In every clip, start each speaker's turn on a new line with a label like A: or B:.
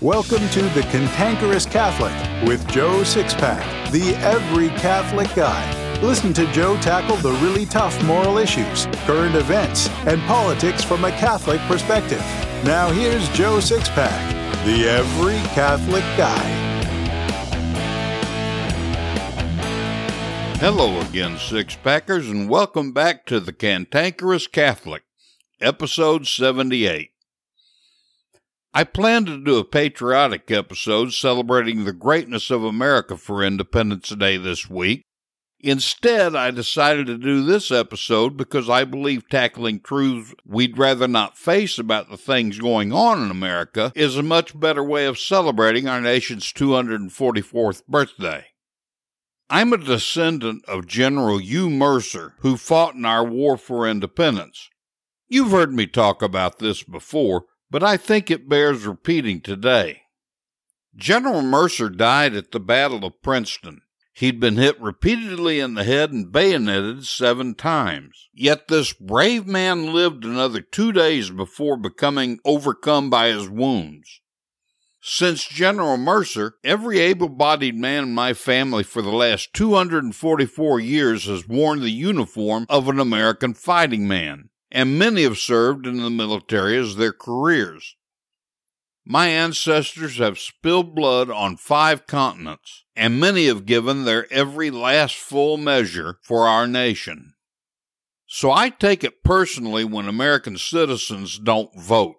A: Welcome to The Cantankerous Catholic with Joe Sixpack, the every Catholic guy. Listen to Joe tackle the really tough moral issues, current events, and politics from a Catholic perspective. Now here's Joe Sixpack, the every Catholic guy.
B: Hello again, Sixpackers, and welcome back to the Cantankerous Catholic, episode 78. I planned to do a patriotic episode celebrating the greatness of America for Independence Day this week. Instead, I decided to do this episode because I believe tackling truths we'd rather not face about the things going on in America is a much better way of celebrating our nation's 244th birthday. I'm a descendant of General Hugh Mercer, who fought in our War for Independence. You've heard me talk about this before, but I think it bears repeating today. General Mercer died at the Battle of Princeton. He'd been hit repeatedly in the head and bayoneted seven times. Yet this brave man lived another two days before becoming overcome by his wounds. Since General Mercer, every able bodied man in my family for the last 244 years has worn the uniform of an American fighting man and many have served in the military as their careers. My ancestors have spilled blood on five continents, and many have given their every last full measure for our nation. So I take it personally when American citizens don't vote.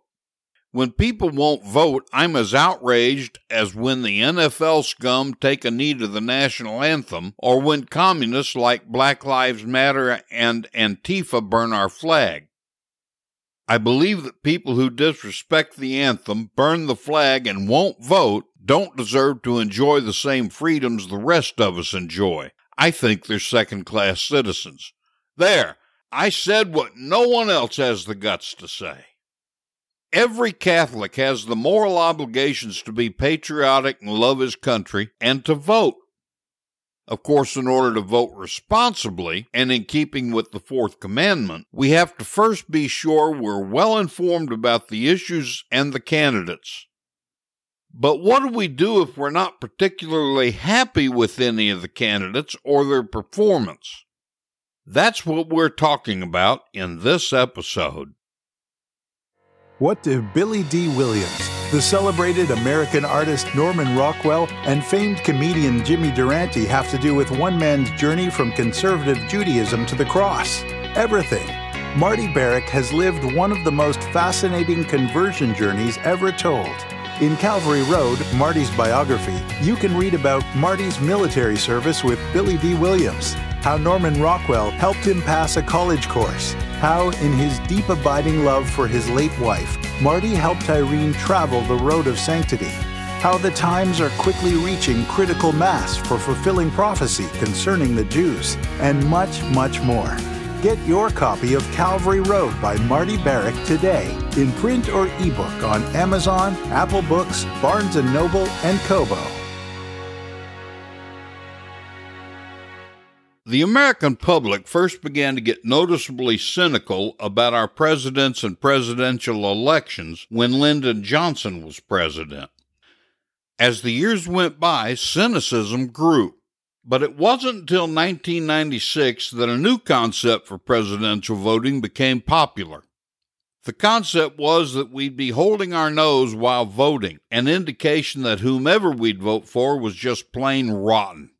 B: When people won't vote, I'm as outraged as when the NFL scum take a knee to the national anthem or when communists like Black Lives Matter and Antifa burn our flag. I believe that people who disrespect the anthem, burn the flag, and won't vote don't deserve to enjoy the same freedoms the rest of us enjoy. I think they're second class citizens. There, I said what no one else has the guts to say. Every Catholic has the moral obligations to be patriotic and love his country and to vote. Of course, in order to vote responsibly and in keeping with the fourth commandment, we have to first be sure we're well informed about the issues and the candidates. But what do we do if we're not particularly happy with any of the candidates or their performance? That's what we're talking about in this episode.
A: What do Billy Dee Williams, the celebrated American artist Norman Rockwell, and famed comedian Jimmy Durante have to do with one man's journey from conservative Judaism to the cross? Everything. Marty Barrick has lived one of the most fascinating conversion journeys ever told. In Calvary Road, Marty's biography, you can read about Marty's military service with Billy Dee Williams, how Norman Rockwell helped him pass a college course, how, in his deep abiding love for his late wife, Marty helped Irene travel the road of sanctity, how the times are quickly reaching critical mass for fulfilling prophecy concerning the Jews, and much, much more. Get your copy of Calvary Road by Marty Barrick today in print or ebook on Amazon, Apple Books, Barnes & Noble, and Kobo.
B: The American public first began to get noticeably cynical about our presidents and presidential elections when Lyndon Johnson was president. As the years went by, cynicism grew. But it wasn't until 1996 that a new concept for presidential voting became popular. The concept was that we'd be holding our nose while voting, an indication that whomever we'd vote for was just plain rotten.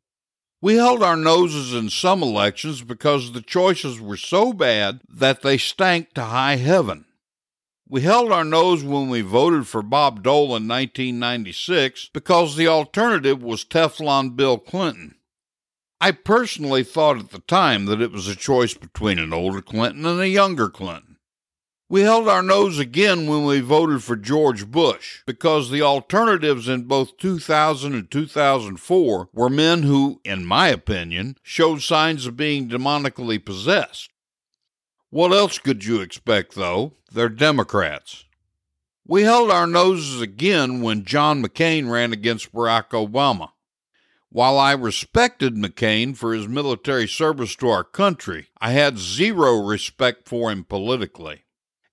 B: We held our noses in some elections because the choices were so bad that they stank to high heaven. We held our nose when we voted for Bob Dole in 1996 because the alternative was Teflon Bill Clinton. I personally thought at the time that it was a choice between an older Clinton and a younger Clinton. We held our nose again when we voted for George Bush because the alternatives in both 2000 and 2004 were men who, in my opinion, showed signs of being demonically possessed. What else could you expect, though? They're Democrats. We held our noses again when John McCain ran against Barack Obama. While I respected McCain for his military service to our country, I had zero respect for him politically.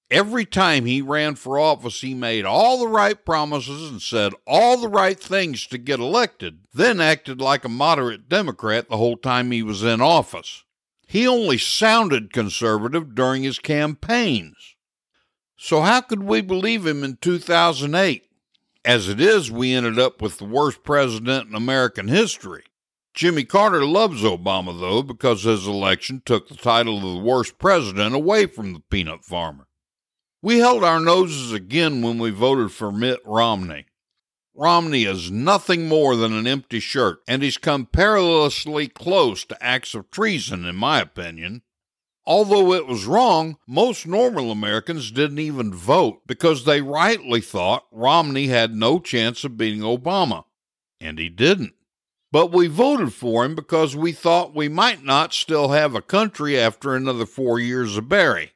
B: Every time he ran for office, he made all the right promises and said all the right things to get elected, then acted like a moderate Democrat the whole time he was in office. He only sounded conservative during his campaigns. So, how could we believe him in 2008? As it is, we ended up with the worst president in American history. Jimmy Carter loves Obama, though, because his election took the title of the worst president away from the peanut farmer. We held our noses again when we voted for Mitt Romney. Romney is nothing more than an empty shirt, and he's come perilously close to acts of treason, in my opinion. Although it was wrong, most normal Americans didn't even vote because they rightly thought Romney had no chance of beating Obama. And he didn't. But we voted for him because we thought we might not still have a country after another four years of Barry.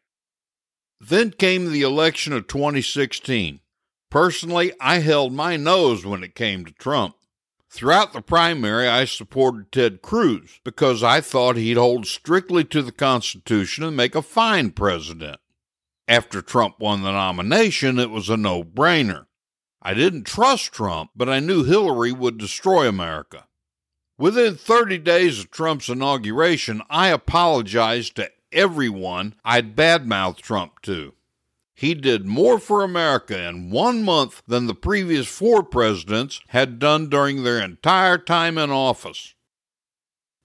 B: Then came the election of 2016. Personally, I held my nose when it came to Trump. Throughout the primary, I supported Ted Cruz because I thought he'd hold strictly to the Constitution and make a fine president. After Trump won the nomination, it was a no brainer. I didn't trust Trump, but I knew Hillary would destroy America. Within 30 days of Trump's inauguration, I apologized to everyone I'd badmouthed Trump to. He did more for America in one month than the previous four presidents had done during their entire time in office.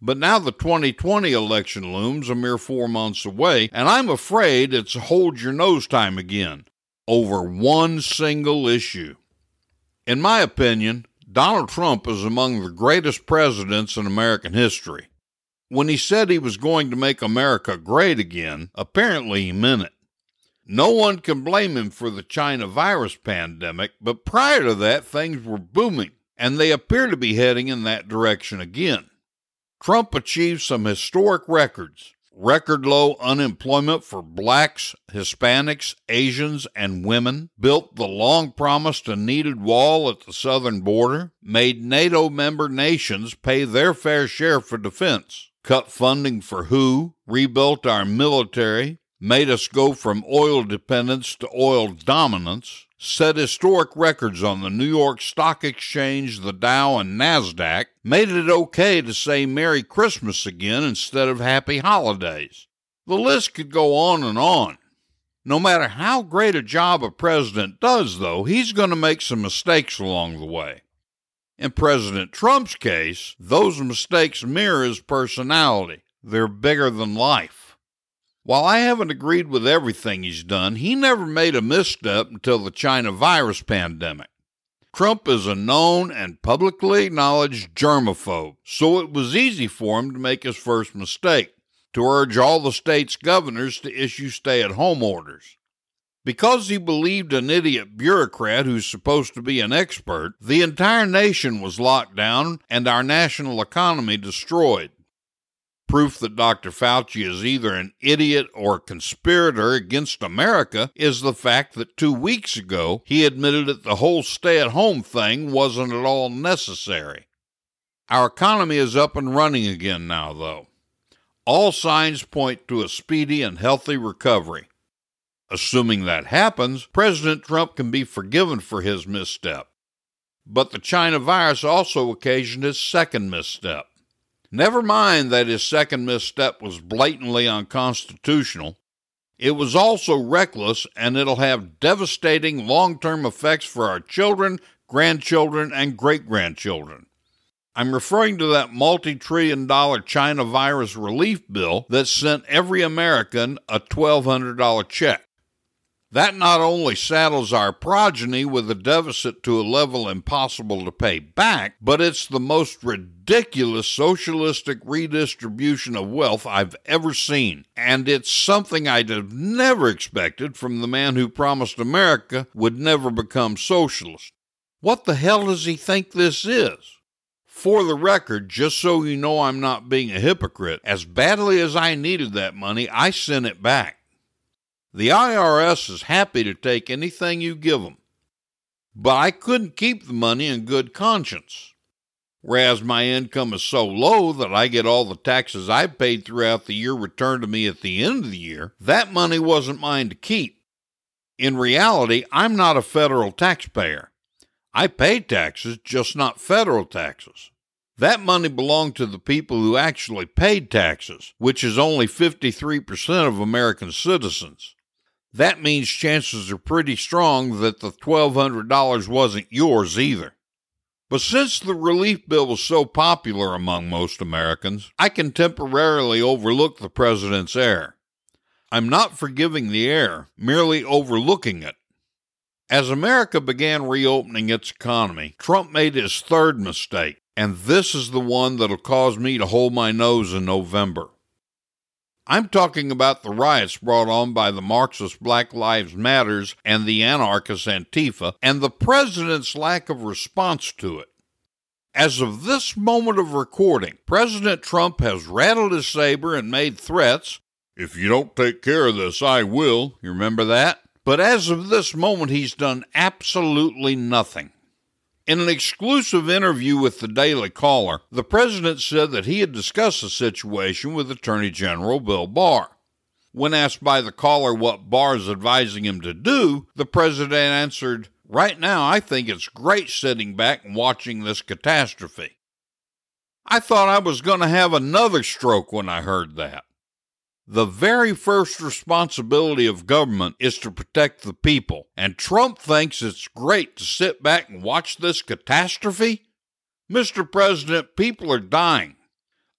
B: But now the 2020 election looms a mere four months away, and I'm afraid it's hold your nose time again over one single issue. In my opinion, Donald Trump is among the greatest presidents in American history. When he said he was going to make America great again, apparently he meant it. No one can blame him for the China virus pandemic, but prior to that, things were booming, and they appear to be heading in that direction again. Trump achieved some historic records record low unemployment for blacks, Hispanics, Asians, and women, built the long promised and needed wall at the southern border, made NATO member nations pay their fair share for defense, cut funding for WHO, rebuilt our military, made us go from oil dependence to oil dominance, set historic records on the New York Stock Exchange, the Dow, and NASDAQ, made it okay to say Merry Christmas again instead of Happy Holidays. The list could go on and on. No matter how great a job a president does, though, he's going to make some mistakes along the way. In President Trump's case, those mistakes mirror his personality. They're bigger than life. While I haven't agreed with everything he's done, he never made a misstep until the China virus pandemic. Trump is a known and publicly acknowledged germaphobe, so it was easy for him to make his first mistake to urge all the state's governors to issue stay at home orders. Because he believed an idiot bureaucrat who's supposed to be an expert, the entire nation was locked down and our national economy destroyed. Proof that Dr. Fauci is either an idiot or a conspirator against America is the fact that two weeks ago he admitted that the whole stay at home thing wasn't at all necessary. Our economy is up and running again now, though. All signs point to a speedy and healthy recovery. Assuming that happens, President Trump can be forgiven for his misstep. But the China virus also occasioned his second misstep. Never mind that his second misstep was blatantly unconstitutional. It was also reckless, and it'll have devastating long term effects for our children, grandchildren, and great grandchildren. I'm referring to that multi trillion dollar China virus relief bill that sent every American a $1,200 check. That not only saddles our progeny with a deficit to a level impossible to pay back, but it's the most ridiculous socialistic redistribution of wealth I've ever seen. And it's something I'd have never expected from the man who promised America would never become socialist. What the hell does he think this is? For the record, just so you know I'm not being a hypocrite, as badly as I needed that money, I sent it back. The IRS is happy to take anything you give them. But I couldn't keep the money in good conscience. Whereas my income is so low that I get all the taxes I've paid throughout the year returned to me at the end of the year, that money wasn't mine to keep. In reality, I'm not a federal taxpayer. I pay taxes, just not federal taxes. That money belonged to the people who actually paid taxes, which is only 53% of American citizens. That means chances are pretty strong that the $1,200 wasn't yours either. But since the relief bill was so popular among most Americans, I can temporarily overlook the president's error. I'm not forgiving the error, merely overlooking it. As America began reopening its economy, Trump made his third mistake, and this is the one that'll cause me to hold my nose in November. I'm talking about the riots brought on by the Marxist Black Lives Matters and the anarchist Antifa, and the president's lack of response to it. As of this moment of recording, President Trump has rattled his saber and made threats. If you don't take care of this, I will. You remember that? But as of this moment, he's done absolutely nothing. In an exclusive interview with the Daily Caller, the president said that he had discussed the situation with Attorney General Bill Barr. When asked by the caller what Barr is advising him to do, the president answered, Right now, I think it's great sitting back and watching this catastrophe. I thought I was going to have another stroke when I heard that. The very first responsibility of government is to protect the people, and Trump thinks it's great to sit back and watch this catastrophe? Mr. President, people are dying.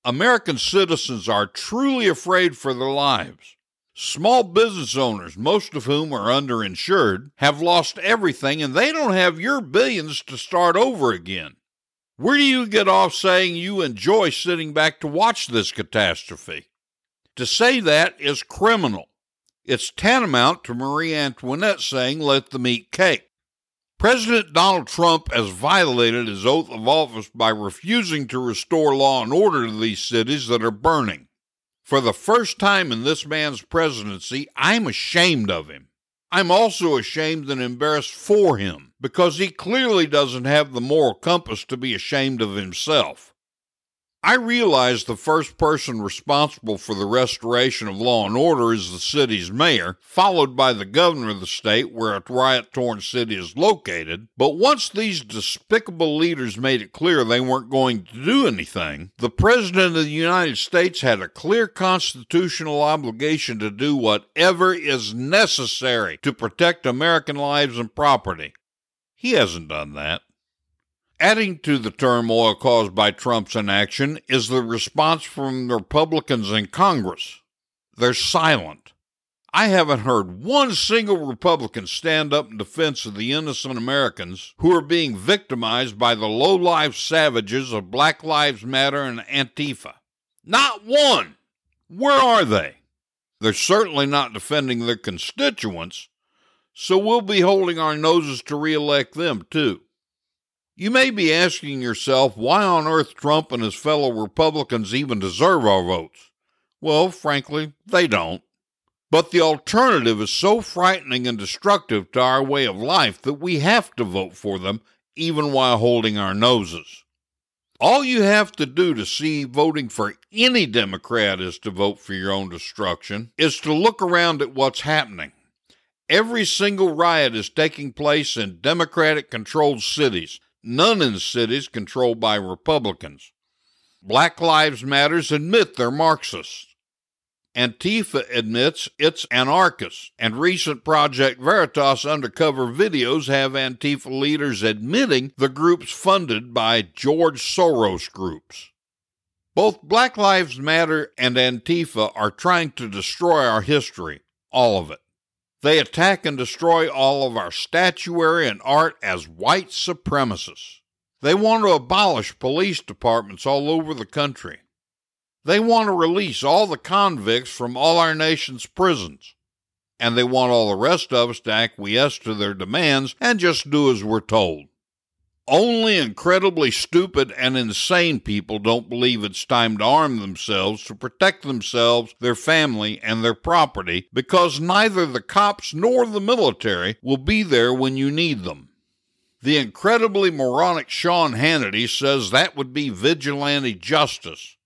B: American citizens are truly afraid for their lives. Small business owners, most of whom are underinsured, have lost everything and they don't have your billions to start over again. Where do you get off saying you enjoy sitting back to watch this catastrophe? To say that is criminal. It's tantamount to Marie Antoinette saying, let them eat cake. President Donald Trump has violated his oath of office by refusing to restore law and order to these cities that are burning. For the first time in this man's presidency, I'm ashamed of him. I'm also ashamed and embarrassed for him because he clearly doesn't have the moral compass to be ashamed of himself. I realize the first person responsible for the restoration of law and order is the city's mayor, followed by the governor of the state where a riot torn city is located. But once these despicable leaders made it clear they weren't going to do anything, the President of the United States had a clear constitutional obligation to do whatever is necessary to protect American lives and property. He hasn't done that. Adding to the turmoil caused by Trump's inaction is the response from the Republicans in Congress. They're silent. I haven't heard one single Republican stand up in defense of the innocent Americans who are being victimized by the low life savages of Black Lives Matter and Antifa. Not one! Where are they? They're certainly not defending their constituents, so we'll be holding our noses to reelect them, too. You may be asking yourself why on earth Trump and his fellow Republicans even deserve our votes. Well, frankly, they don't. But the alternative is so frightening and destructive to our way of life that we have to vote for them, even while holding our noses. All you have to do to see voting for any Democrat is to vote for your own destruction, is to look around at what's happening. Every single riot is taking place in Democratic controlled cities, none in cities controlled by Republicans. Black Lives Matters admit they're Marxists. Antifa admits it's anarchist, and recent Project Veritas undercover videos have Antifa leaders admitting the groups funded by George Soros groups. Both Black Lives Matter and Antifa are trying to destroy our history, all of it. They attack and destroy all of our statuary and art as white supremacists. They want to abolish police departments all over the country. They want to release all the convicts from all our nation's prisons. And they want all the rest of us to acquiesce to their demands and just do as we're told. Only incredibly stupid and insane people don't believe it's time to arm themselves to protect themselves, their family, and their property because neither the cops nor the military will be there when you need them. The incredibly moronic Sean Hannity says that would be vigilante justice.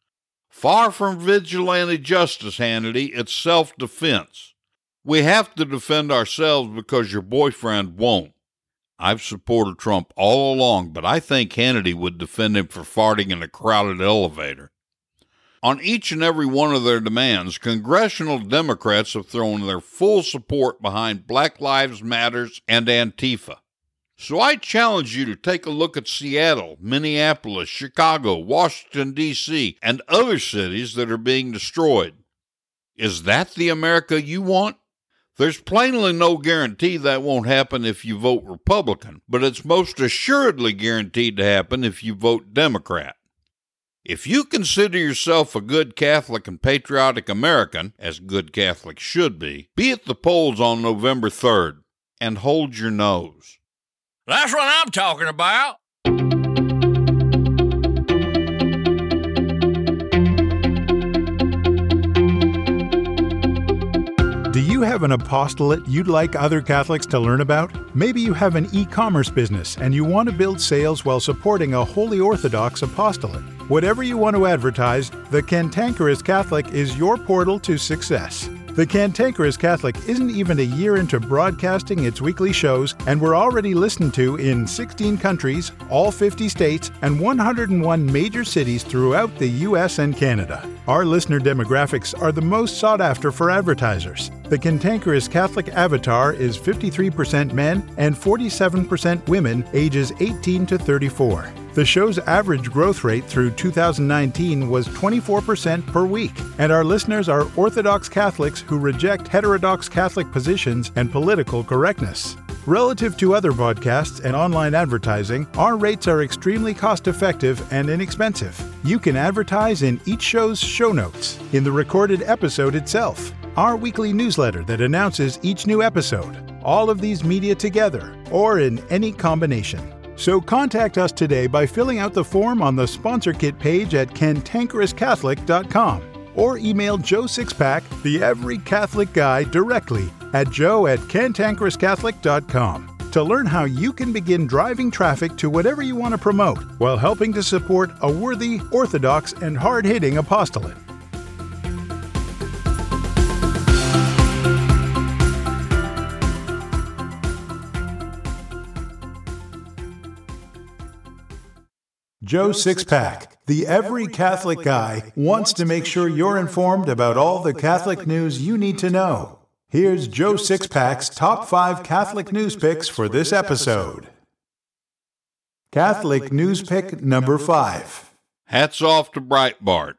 B: Far from vigilante justice, Hannity, it's self defense. We have to defend ourselves because your boyfriend won't. I've supported Trump all along, but I think Hannity would defend him for farting in a crowded elevator. On each and every one of their demands, congressional Democrats have thrown their full support behind Black Lives Matters and Antifa. So I challenge you to take a look at Seattle, Minneapolis, Chicago, Washington, D.C., and other cities that are being destroyed. Is that the America you want? There's plainly no guarantee that won't happen if you vote Republican, but it's most assuredly guaranteed to happen if you vote Democrat. If you consider yourself a good Catholic and patriotic American, as good Catholics should be, be at the polls on November 3rd and hold your nose.
C: That's what I'm talking about.
A: You have an apostolate you'd like other Catholics to learn about? Maybe you have an e commerce business and you want to build sales while supporting a Holy Orthodox apostolate. Whatever you want to advertise, the Cantankerous Catholic is your portal to success. The Cantankerous Catholic isn't even a year into broadcasting its weekly shows, and we're already listened to in 16 countries, all 50 states, and 101 major cities throughout the US and Canada. Our listener demographics are the most sought after for advertisers. The Cantankerous Catholic avatar is 53% men and 47% women ages 18 to 34. The show's average growth rate through 2019 was 24% per week, and our listeners are Orthodox Catholics who reject heterodox Catholic positions and political correctness. Relative to other podcasts and online advertising, our rates are extremely cost effective and inexpensive. You can advertise in each show's show notes, in the recorded episode itself, our weekly newsletter that announces each new episode, all of these media together, or in any combination. So contact us today by filling out the form on the sponsor kit page at cantankerouscatholic.com or email Joe Sixpack, the Every Catholic Guy, directly at joe at cantankerouscatholic.com to learn how you can begin driving traffic to whatever you want to promote while helping to support a worthy, orthodox, and hard hitting apostolate. Joe Sixpack, the every Catholic guy, wants to make sure you're informed about all the Catholic news you need to know. Here's Joe Sixpack's top five Catholic news picks for this episode. Catholic news pick number five.
B: Hats off to Breitbart.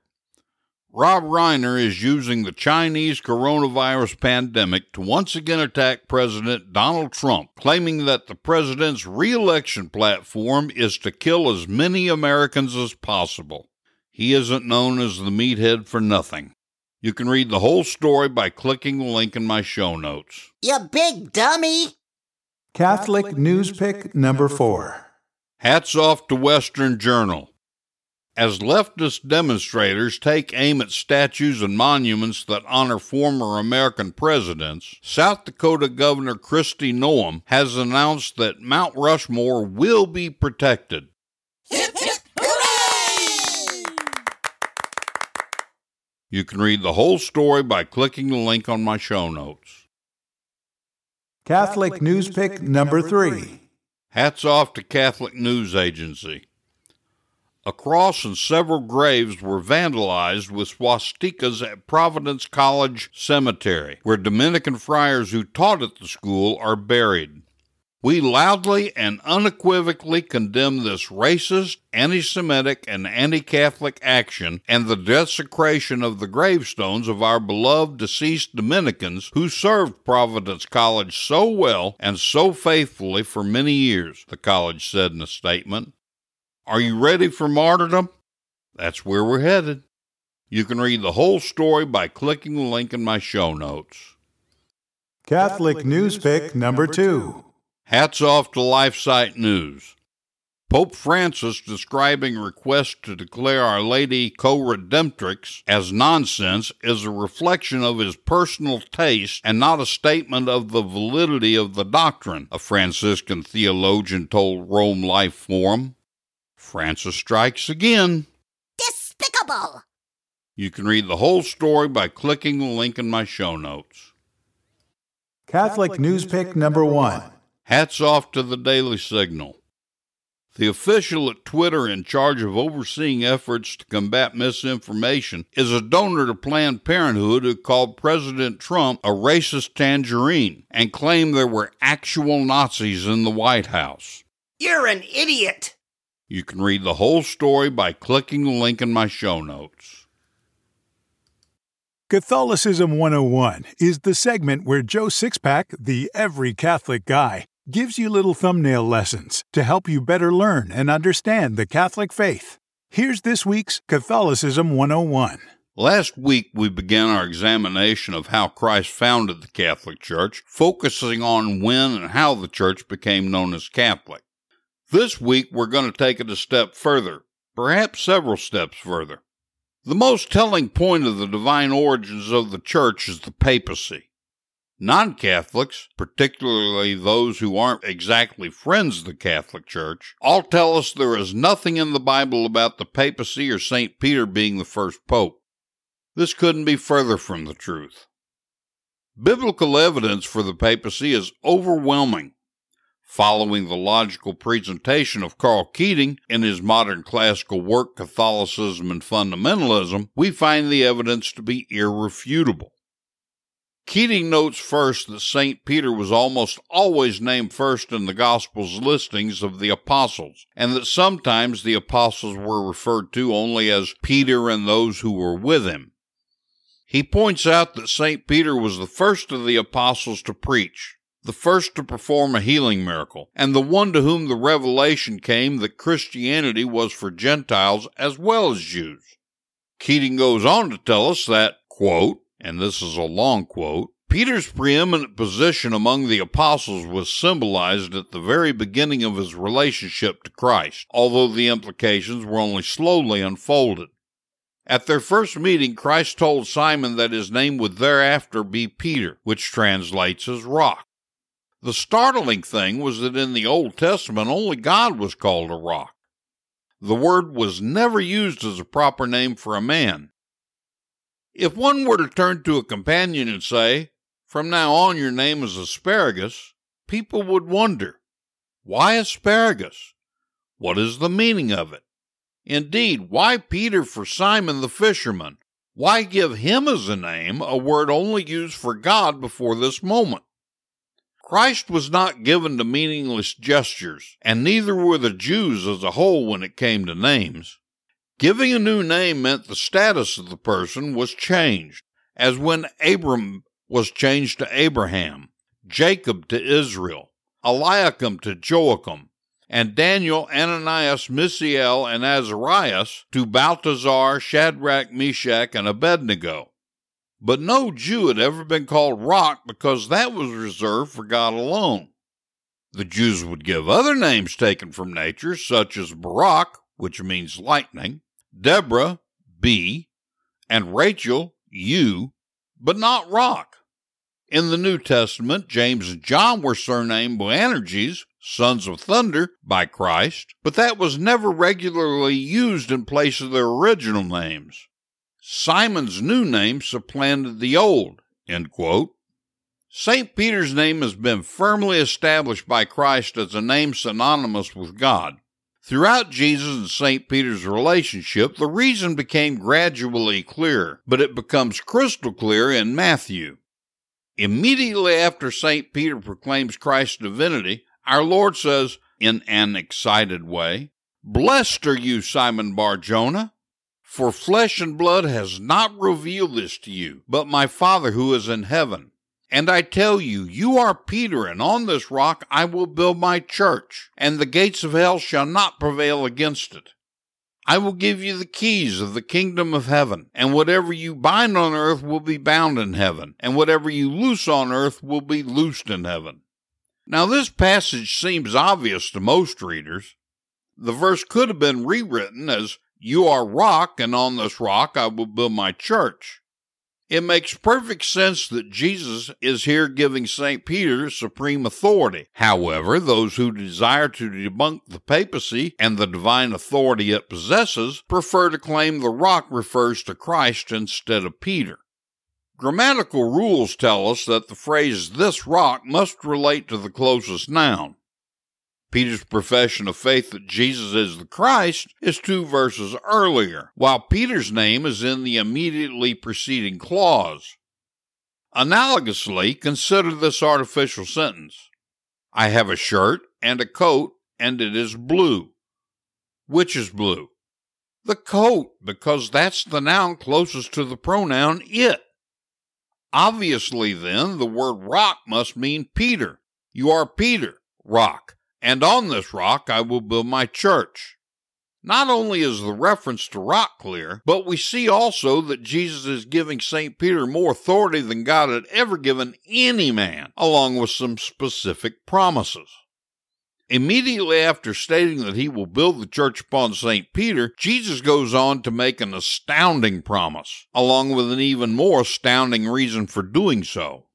B: Rob Reiner is using the Chinese coronavirus pandemic to once again attack President Donald Trump, claiming that the president's reelection platform is to kill as many Americans as possible. He isn't known as the meathead for nothing. You can read the whole story by clicking the link in my show notes.
D: You big dummy!
A: Catholic news pick number four.
B: Hats off to Western Journal. As leftist demonstrators take aim at statues and monuments that honor former American presidents, South Dakota Governor Kristi Noem has announced that Mount Rushmore will be protected.
D: Hip hip hooray!
B: You can read the whole story by clicking the link on my show notes.
A: Catholic news pick number three.
B: Hats off to Catholic News Agency. A cross and several graves were vandalized with swastikas at Providence College Cemetery, where Dominican friars who taught at the school are buried. We loudly and unequivocally condemn this racist, anti Semitic, and anti Catholic action and the desecration of the gravestones of our beloved deceased Dominicans who served Providence College so well and so faithfully for many years, the college said in a statement. Are you ready for martyrdom? That's where we're headed. You can read the whole story by clicking the link in my show notes.
A: Catholic news pick number two.
B: Hats off to LifeSite News. Pope Francis describing request to declare Our Lady co-redemptrix as nonsense is a reflection of his personal taste and not a statement of the validity of the doctrine, a Franciscan theologian told Rome Life Forum. Francis strikes again.
D: Despicable!
B: You can read the whole story by clicking the link in my show notes.
A: Catholic News Pick number one.
B: Hats off to the Daily Signal. The official at Twitter in charge of overseeing efforts to combat misinformation is a donor to Planned Parenthood who called President Trump a racist tangerine and claimed there were actual Nazis in the White House.
D: You're an idiot.
B: You can read the whole story by clicking the link in my show notes.
A: Catholicism 101 is the segment where Joe Sixpack, the every Catholic guy, gives you little thumbnail lessons to help you better learn and understand the Catholic faith. Here's this week's Catholicism 101.
B: Last week, we began our examination of how Christ founded the Catholic Church, focusing on when and how the Church became known as Catholic. This week, we're going to take it a step further, perhaps several steps further. The most telling point of the divine origins of the Church is the papacy. Non Catholics, particularly those who aren't exactly friends of the Catholic Church, all tell us there is nothing in the Bible about the papacy or St. Peter being the first pope. This couldn't be further from the truth. Biblical evidence for the papacy is overwhelming. Following the logical presentation of Karl Keating in his modern classical work Catholicism and Fundamentalism, we find the evidence to be irrefutable. Keating notes first that St. Peter was almost always named first in the Gospel's listings of the apostles, and that sometimes the apostles were referred to only as Peter and those who were with him. He points out that St. Peter was the first of the apostles to preach, the first to perform a healing miracle, and the one to whom the revelation came that Christianity was for Gentiles as well as Jews. Keating goes on to tell us that, quote, and this is a long quote, Peter's preeminent position among the apostles was symbolized at the very beginning of his relationship to Christ, although the implications were only slowly unfolded. At their first meeting, Christ told Simon that his name would thereafter be Peter, which translates as rock. The startling thing was that in the Old Testament, only God was called a rock. The word was never used as a proper name for a man. If one were to turn to a companion and say, From now on your name is asparagus, people would wonder, Why asparagus? What is the meaning of it? Indeed, why Peter for Simon the fisherman? Why give him as a name a word only used for God before this moment? Christ was not given to meaningless gestures, and neither were the Jews as a whole when it came to names. Giving a new name meant the status of the person was changed, as when Abram was changed to Abraham, Jacob to Israel, Eliakim to Joachim, and Daniel, Ananias, Mishael, and Azarias to Balthazar, Shadrach, Meshach, and Abednego. But no Jew had ever been called Rock because that was reserved for God alone. The Jews would give other names taken from nature, such as Barak, which means lightning, Deborah, bee, and Rachel, ewe, but not Rock. In the New Testament, James and John were surnamed Boanerges, sons of thunder, by Christ, but that was never regularly used in place of their original names. Simon's new name supplanted the old. St. Peter's name has been firmly established by Christ as a name synonymous with God. Throughout Jesus and St. Peter's relationship, the reason became gradually clear, but it becomes crystal clear in Matthew. Immediately after St. Peter proclaims Christ's divinity, our Lord says, in an excited way, Blessed are you, Simon Bar Jonah, for flesh and blood has not revealed this to you, but my Father who is in heaven. And I tell you, you are Peter, and on this rock I will build my church, and the gates of hell shall not prevail against it. I will give you the keys of the kingdom of heaven, and whatever you bind on earth will be bound in heaven, and whatever you loose on earth will be loosed in heaven. Now, this passage seems obvious to most readers. The verse could have been rewritten as, You are rock, and on this rock I will build my church. It makes perfect sense that Jesus is here giving St. Peter supreme authority. However, those who desire to debunk the papacy and the divine authority it possesses prefer to claim the rock refers to Christ instead of Peter. Grammatical rules tell us that the phrase this rock must relate to the closest noun. Peter's profession of faith that Jesus is the Christ is two verses earlier, while Peter's name is in the immediately preceding clause. Analogously, consider this artificial sentence I have a shirt and a coat, and it is blue. Which is blue? The coat, because that's the noun closest to the pronoun it. Obviously, then, the word rock must mean Peter. You are Peter, rock, and on this rock I will build my church. Not only is the reference to rock clear, but we see also that Jesus is giving St. Peter more authority than God had ever given any man, along with some specific promises. Immediately after stating that he will build the church upon St. Peter, Jesus goes on to make an astounding promise, along with an even more astounding reason for doing so.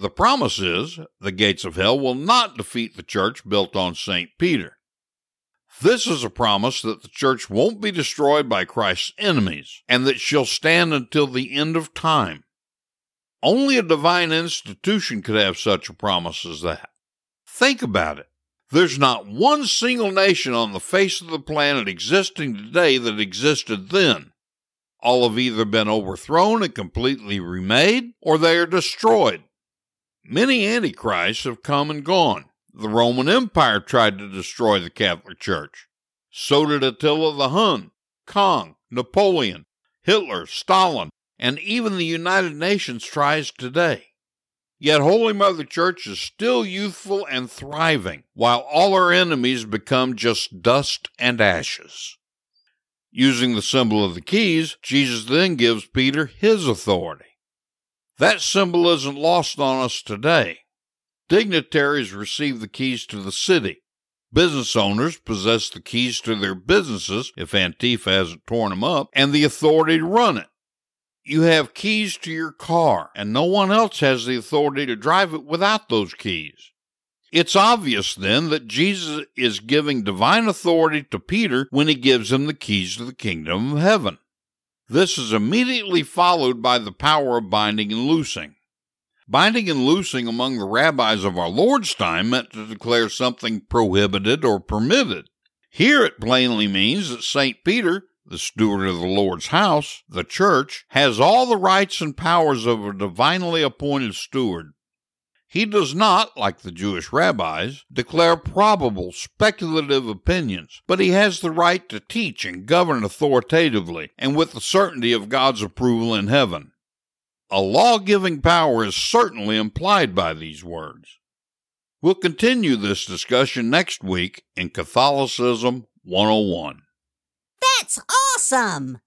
B: The promise is the gates of hell will not defeat the church built on St. Peter. This is a promise that the church won't be destroyed by Christ's enemies, and that she'll stand until the end of time. Only a divine institution could have such a promise as that. Think about it. There's not one single nation on the face of the planet existing today that existed then. All have either been overthrown and completely remade, or they are destroyed. Many antichrists have come and gone. The Roman Empire tried to destroy the Catholic Church. So did Attila the Hun, Kong, Napoleon, Hitler, Stalin, and even the United Nations tries today. Yet Holy Mother Church is still youthful and thriving, while all her enemies become just dust and ashes. Using the symbol of the keys, Jesus then gives Peter his authority. That symbol isn't lost on us today. Dignitaries receive the keys to the city. Business owners possess the keys to their businesses, if Antifa hasn't torn them up, and the authority to run it. You have keys to your car, and no one else has the authority to drive it without those keys. It's obvious then that Jesus is giving divine authority to Peter when he gives him the keys to the kingdom of heaven. This is immediately followed by the power of binding and loosing. Binding and loosing among the rabbis of our Lord's time meant to declare something prohibited or permitted. Here it plainly means that St. Peter the steward of the Lord's house, the church, has all the rights and powers of a divinely appointed steward. He does not, like the Jewish rabbis, declare probable, speculative opinions, but he has the right to teach and govern authoritatively and with the certainty of God's approval in heaven. A law giving power is certainly implied by these words. We'll continue this discussion next week in Catholicism 101.
E: That's awesome!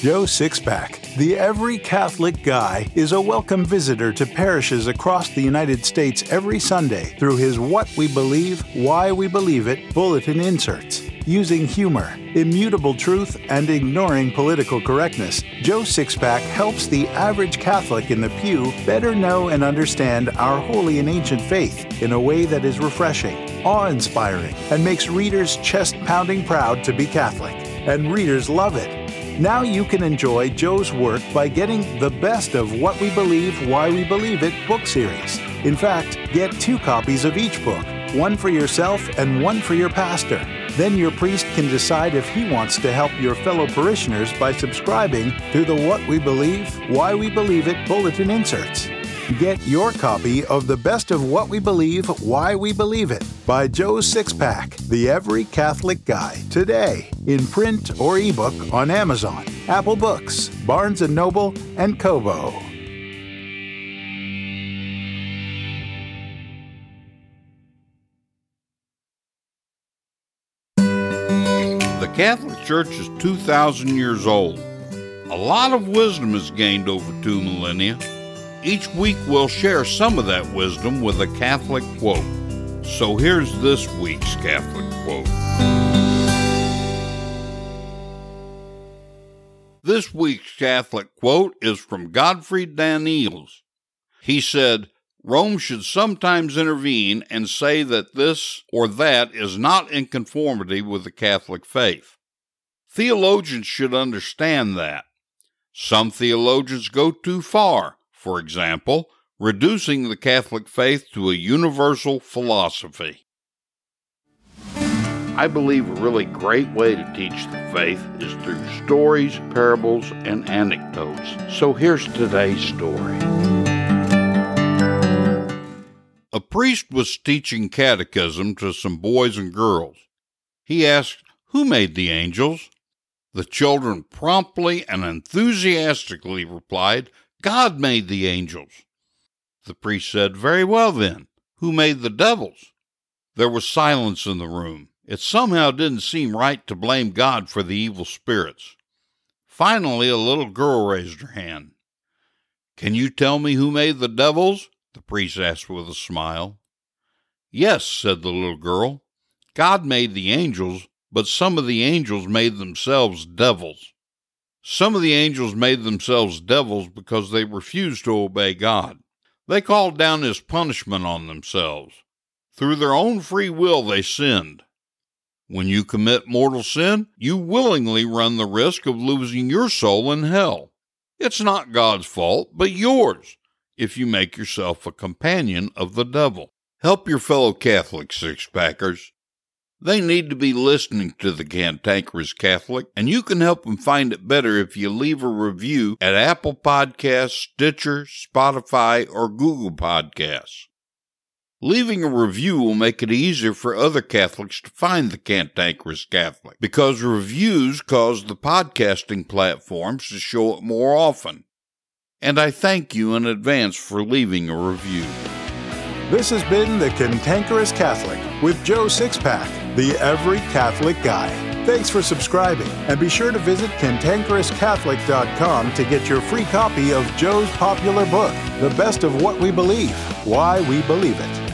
A: Joe Sixpack, the Every Catholic Guy, is a welcome visitor to parishes across the United States every Sunday through his What We Believe, Why We Believe It bulletin inserts. Using humor, immutable truth, and ignoring political correctness, Joe Sixpack helps the average Catholic in the pew better know and understand our holy and ancient faith in a way that is refreshing, awe inspiring, and makes readers chest pounding proud to be Catholic. And readers love it. Now you can enjoy Joe's work by getting the best of What We Believe, Why We Believe It book series. In fact, get two copies of each book, one for yourself and one for your pastor. Then your priest can decide if he wants to help your fellow parishioners by subscribing to the What We Believe, Why We Believe It bulletin inserts. Get your copy of The Best of What We Believe, Why We Believe It by Joe Sixpack, the Every Catholic Guy, today in print or ebook on Amazon, Apple Books, Barnes & Noble, and Kobo.
B: The Catholic Church is 2,000 years old. A lot of wisdom is gained over two millennia. Each week we'll share some of that wisdom with a Catholic quote. So here's this week's Catholic quote. This week's Catholic quote is from Godfried Danneels. He said, Rome should sometimes intervene and say that this or that is not in conformity with the Catholic faith. Theologians should understand that. Some theologians go too far, for example, reducing the Catholic faith to a universal philosophy. I believe a really great way to teach the faith is through stories, parables, and anecdotes. So here's today's story. A priest was teaching catechism to some boys and girls. He asked, Who made the angels? The children promptly and enthusiastically replied, God made the angels. The priest said, Very well then, who made the devils? There was silence in the room. It somehow didn't seem right to blame God for the evil spirits. Finally, a little girl raised her hand. Can you tell me who made the devils? the priest asked with a smile. Yes, said the little girl. God made the angels, but some of the angels made themselves devils. Some of the angels made themselves devils because they refused to obey God. They called down his punishment on themselves. Through their own free will, they sinned. When you commit mortal sin, you willingly run the risk of losing your soul in hell. It's not God's fault, but yours if you make yourself a companion of the devil. Help your fellow Catholic six packers. They need to be listening to the Cantankerous Catholic, and you can help them find it better if you leave a review at Apple Podcasts, Stitcher, Spotify, or Google Podcasts. Leaving a review will make it easier for other Catholics to find the Cantankerous Catholic because reviews cause the podcasting platforms to show it more often and I thank you in advance for leaving a review.
A: This has been The Cantankerous Catholic with Joe Sixpack, the Every Catholic Guy. Thanks for subscribing, and be sure to visit cantankerouscatholic.com to get your free copy of Joe's popular book, The Best of What We Believe Why We Believe It.